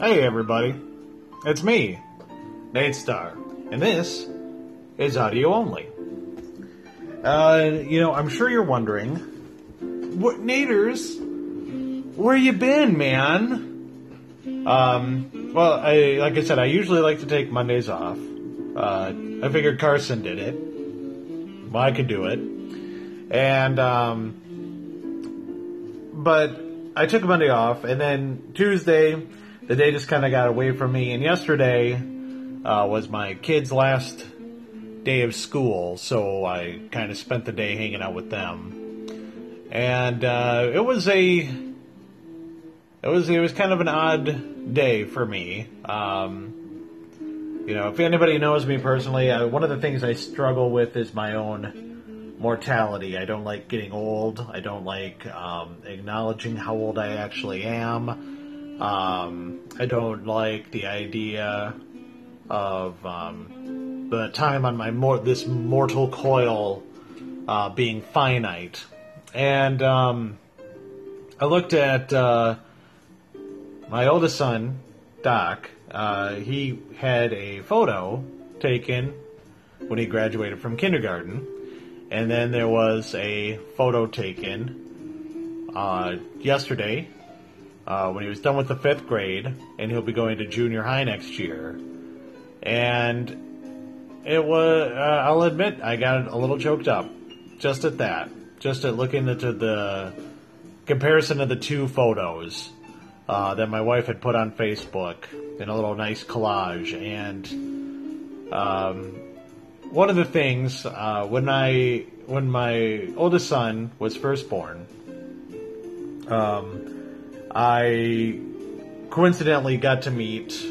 Hey, everybody. It's me, Nate Starr, and this is audio only. Uh, you know, I'm sure you're wondering, what, Naders, where you been, man? Um, well, I, like I said, I usually like to take Mondays off. Uh, I figured Carson did it. Well, I could do it. And, um, but I took Monday off, and then Tuesday, the day just kind of got away from me. And yesterday uh, was my kid's last day of school, so I kind of spent the day hanging out with them. And uh, it was a it was it was kind of an odd day for me. Um, you know, if anybody knows me personally, I, one of the things I struggle with is my own mortality. I don't like getting old. I don't like um, acknowledging how old I actually am. Um, I don't like the idea of um, the time on my mor- this mortal coil uh, being finite. And um, I looked at uh, my oldest son, Doc. Uh, he had a photo taken when he graduated from kindergarten, and then there was a photo taken uh, yesterday uh, when he was done with the fifth grade, and he'll be going to junior high next year. And it was, uh, I'll admit, I got a little choked up just at that, just at looking into the comparison of the two photos uh, that my wife had put on Facebook in a little nice collage. And um, one of the things uh, when I when my oldest son was first born, um, I coincidentally got to meet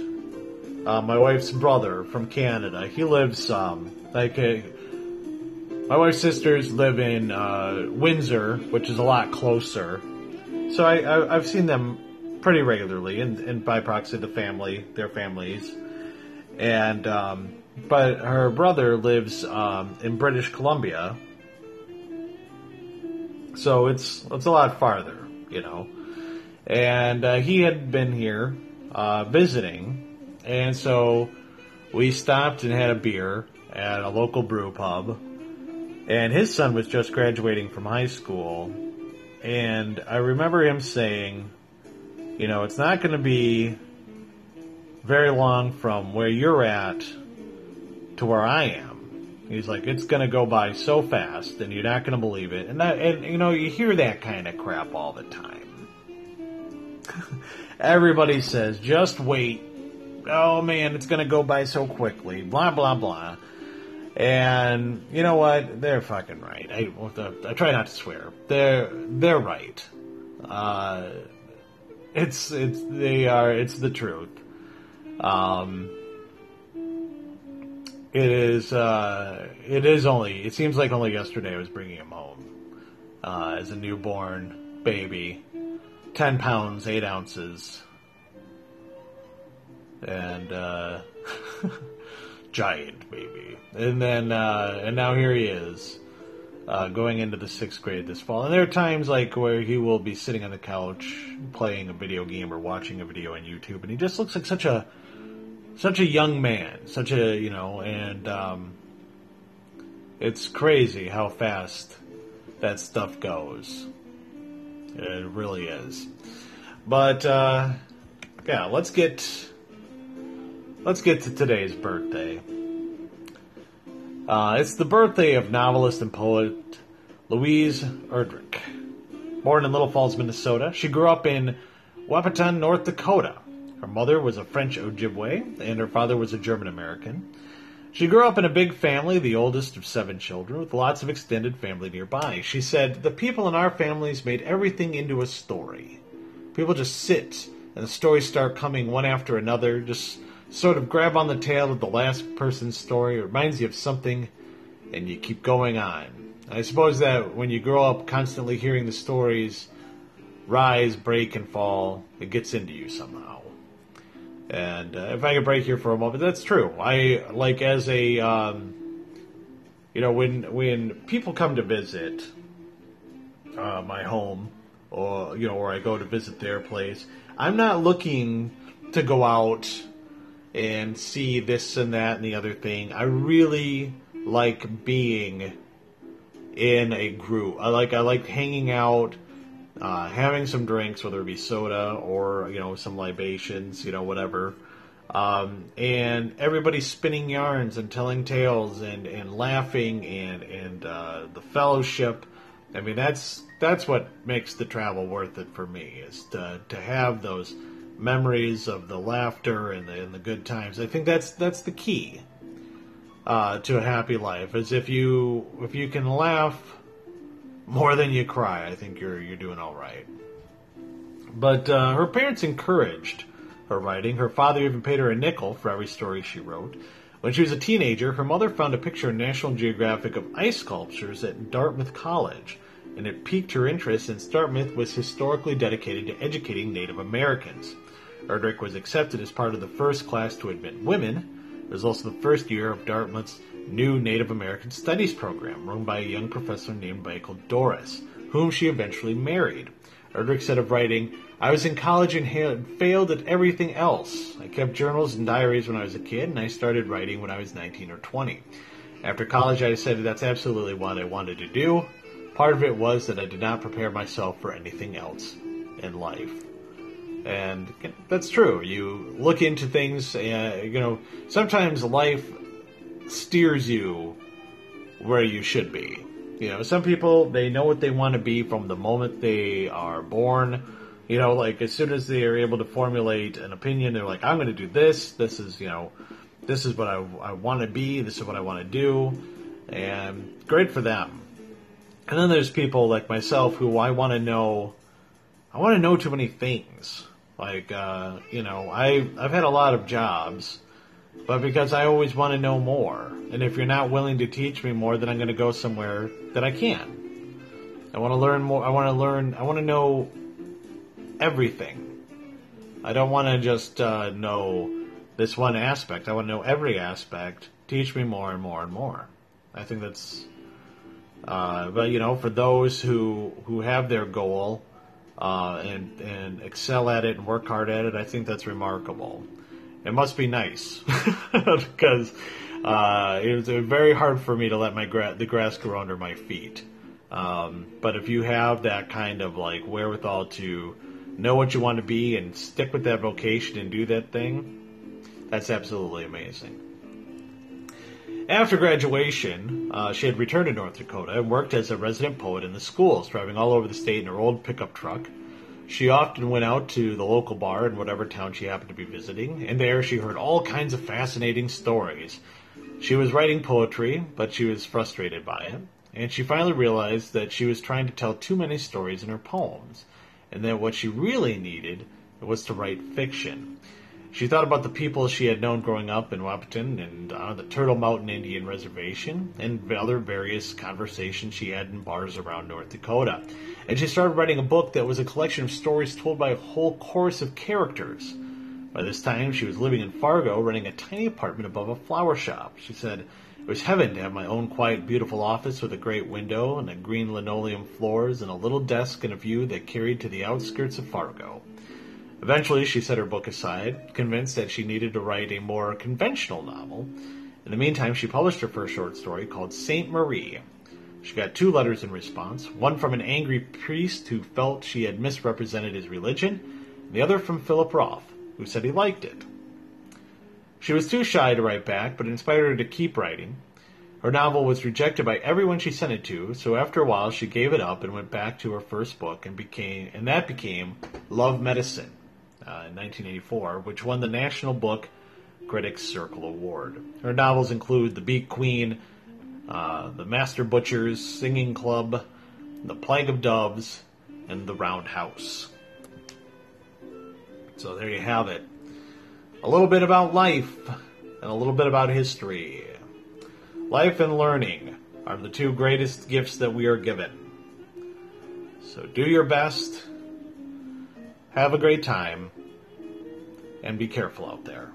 uh, my wife's brother from Canada. He lives um, like a, my wife's sisters live in uh, Windsor, which is a lot closer. So I, I've seen them pretty regularly, and, and by proxy, the family, their families, and um, but her brother lives um, in British Columbia, so it's it's a lot farther, you know. And uh, he had been here uh, visiting, and so we stopped and had a beer at a local brew pub. And his son was just graduating from high school, and I remember him saying, you know, it's not going to be very long from where you're at to where I am. He's like, it's going to go by so fast, and you're not going to believe it. And that, and you know, you hear that kind of crap all the time. Everybody says, just wait. Oh man, it's going to go by so quickly. Blah blah blah. And you know what? They're fucking right. I, I try not to swear. They're they're right. Uh, it's it's they are it's the truth. Um, it is uh, it is only it seems like only yesterday I was bringing him home uh, as a newborn baby, ten pounds eight ounces, and uh, giant baby, and then uh, and now here he is uh, going into the sixth grade this fall. And there are times like where he will be sitting on the couch playing a video game or watching a video on YouTube, and he just looks like such a such a young man, such a you know, and um, it's crazy how fast that stuff goes. It really is. But uh, yeah, let's get let's get to today's birthday. Uh, it's the birthday of novelist and poet Louise Erdrich. Born in Little Falls, Minnesota, she grew up in Wahpeton, North Dakota. Her mother was a French Ojibwe, and her father was a German American. She grew up in a big family, the oldest of seven children, with lots of extended family nearby. She said, The people in our families made everything into a story. People just sit, and the stories start coming one after another, just sort of grab on the tail of the last person's story. It reminds you of something, and you keep going on. I suppose that when you grow up constantly hearing the stories rise, break, and fall, it gets into you somehow. And uh, if I could break here for a moment, that's true. I like as a, um, you know, when when people come to visit uh, my home, or you know, or I go to visit their place, I'm not looking to go out and see this and that and the other thing. I really like being in a group. I like I like hanging out, uh, having some drinks, whether it be soda or you know some libations, you know whatever. Um, and everybody spinning yarns and telling tales and, and laughing and and uh, the fellowship. I mean that's that's what makes the travel worth it for me is to to have those memories of the laughter and the and the good times. I think that's that's the key uh, to a happy life. Is if you if you can laugh more than you cry, I think you're you're doing all right. But uh, her parents encouraged her writing. Her father even paid her a nickel for every story she wrote. When she was a teenager, her mother found a picture in National Geographic of ice sculptures at Dartmouth College, and it piqued her interest since Dartmouth was historically dedicated to educating Native Americans. Erdrich was accepted as part of the first class to admit women. It was also the first year of Dartmouth's new Native American Studies program, run by a young professor named Michael Dorris, whom she eventually married. Erdrich said of writing, I was in college and had failed at everything else. I kept journals and diaries when I was a kid, and I started writing when I was 19 or 20. After college, I decided that's absolutely what I wanted to do. Part of it was that I did not prepare myself for anything else in life. And that's true. You look into things, and you know, sometimes life steers you where you should be. You know, some people, they know what they want to be from the moment they are born. You know, like as soon as they are able to formulate an opinion, they're like, I'm going to do this. This is, you know, this is what I, I want to be. This is what I want to do. And great for them. And then there's people like myself who I want to know, I want to know too many things. Like, uh, you know, I, I've had a lot of jobs, but because I always want to know more. And if you're not willing to teach me more, then I'm going to go somewhere that I can. I want to learn more. I want to learn, I want to know everything. I don't want to just uh, know this one aspect. I want to know every aspect. Teach me more and more and more. I think that's, uh, but you know, for those who who have their goal uh, and and excel at it and work hard at it, I think that's remarkable. It must be nice because uh, it was very hard for me to let my gra- the grass grow under my feet. Um, but if you have that kind of like wherewithal to know what you want to be and stick with that vocation and do that thing, that's absolutely amazing. After graduation, uh, she had returned to North Dakota and worked as a resident poet in the schools, driving all over the state in her old pickup truck. She often went out to the local bar in whatever town she happened to be visiting, and there she heard all kinds of fascinating stories. She was writing poetry, but she was frustrated by it, and she finally realized that she was trying to tell too many stories in her poems, and that what she really needed was to write fiction. She thought about the people she had known growing up in Wahpeton and on the Turtle Mountain Indian Reservation, and other various conversations she had in bars around North Dakota. And she started writing a book that was a collection of stories told by a whole chorus of characters. By this time, she was living in Fargo, running a tiny apartment above a flower shop. She said, It was heaven to have my own quiet, beautiful office with a great window and a green linoleum floors and a little desk and a view that carried to the outskirts of Fargo. Eventually, she set her book aside, convinced that she needed to write a more conventional novel. In the meantime, she published her first short story called Saint Marie. She got two letters in response one from an angry priest who felt she had misrepresented his religion, and the other from Philip Roth, who said he liked it. She was too shy to write back, but it inspired her to keep writing. Her novel was rejected by everyone she sent it to, so after a while she gave it up and went back to her first book and became and that became Love Medicine in 1984, which won the National Book Critics Circle Award. Her novels include The Beet Queen, uh, The Master Butchers, Singing Club, The Plague of Doves, and The Round House. So there you have it. A little bit about life and a little bit about history. Life and learning are the two greatest gifts that we are given. So do your best, have a great time, and be careful out there.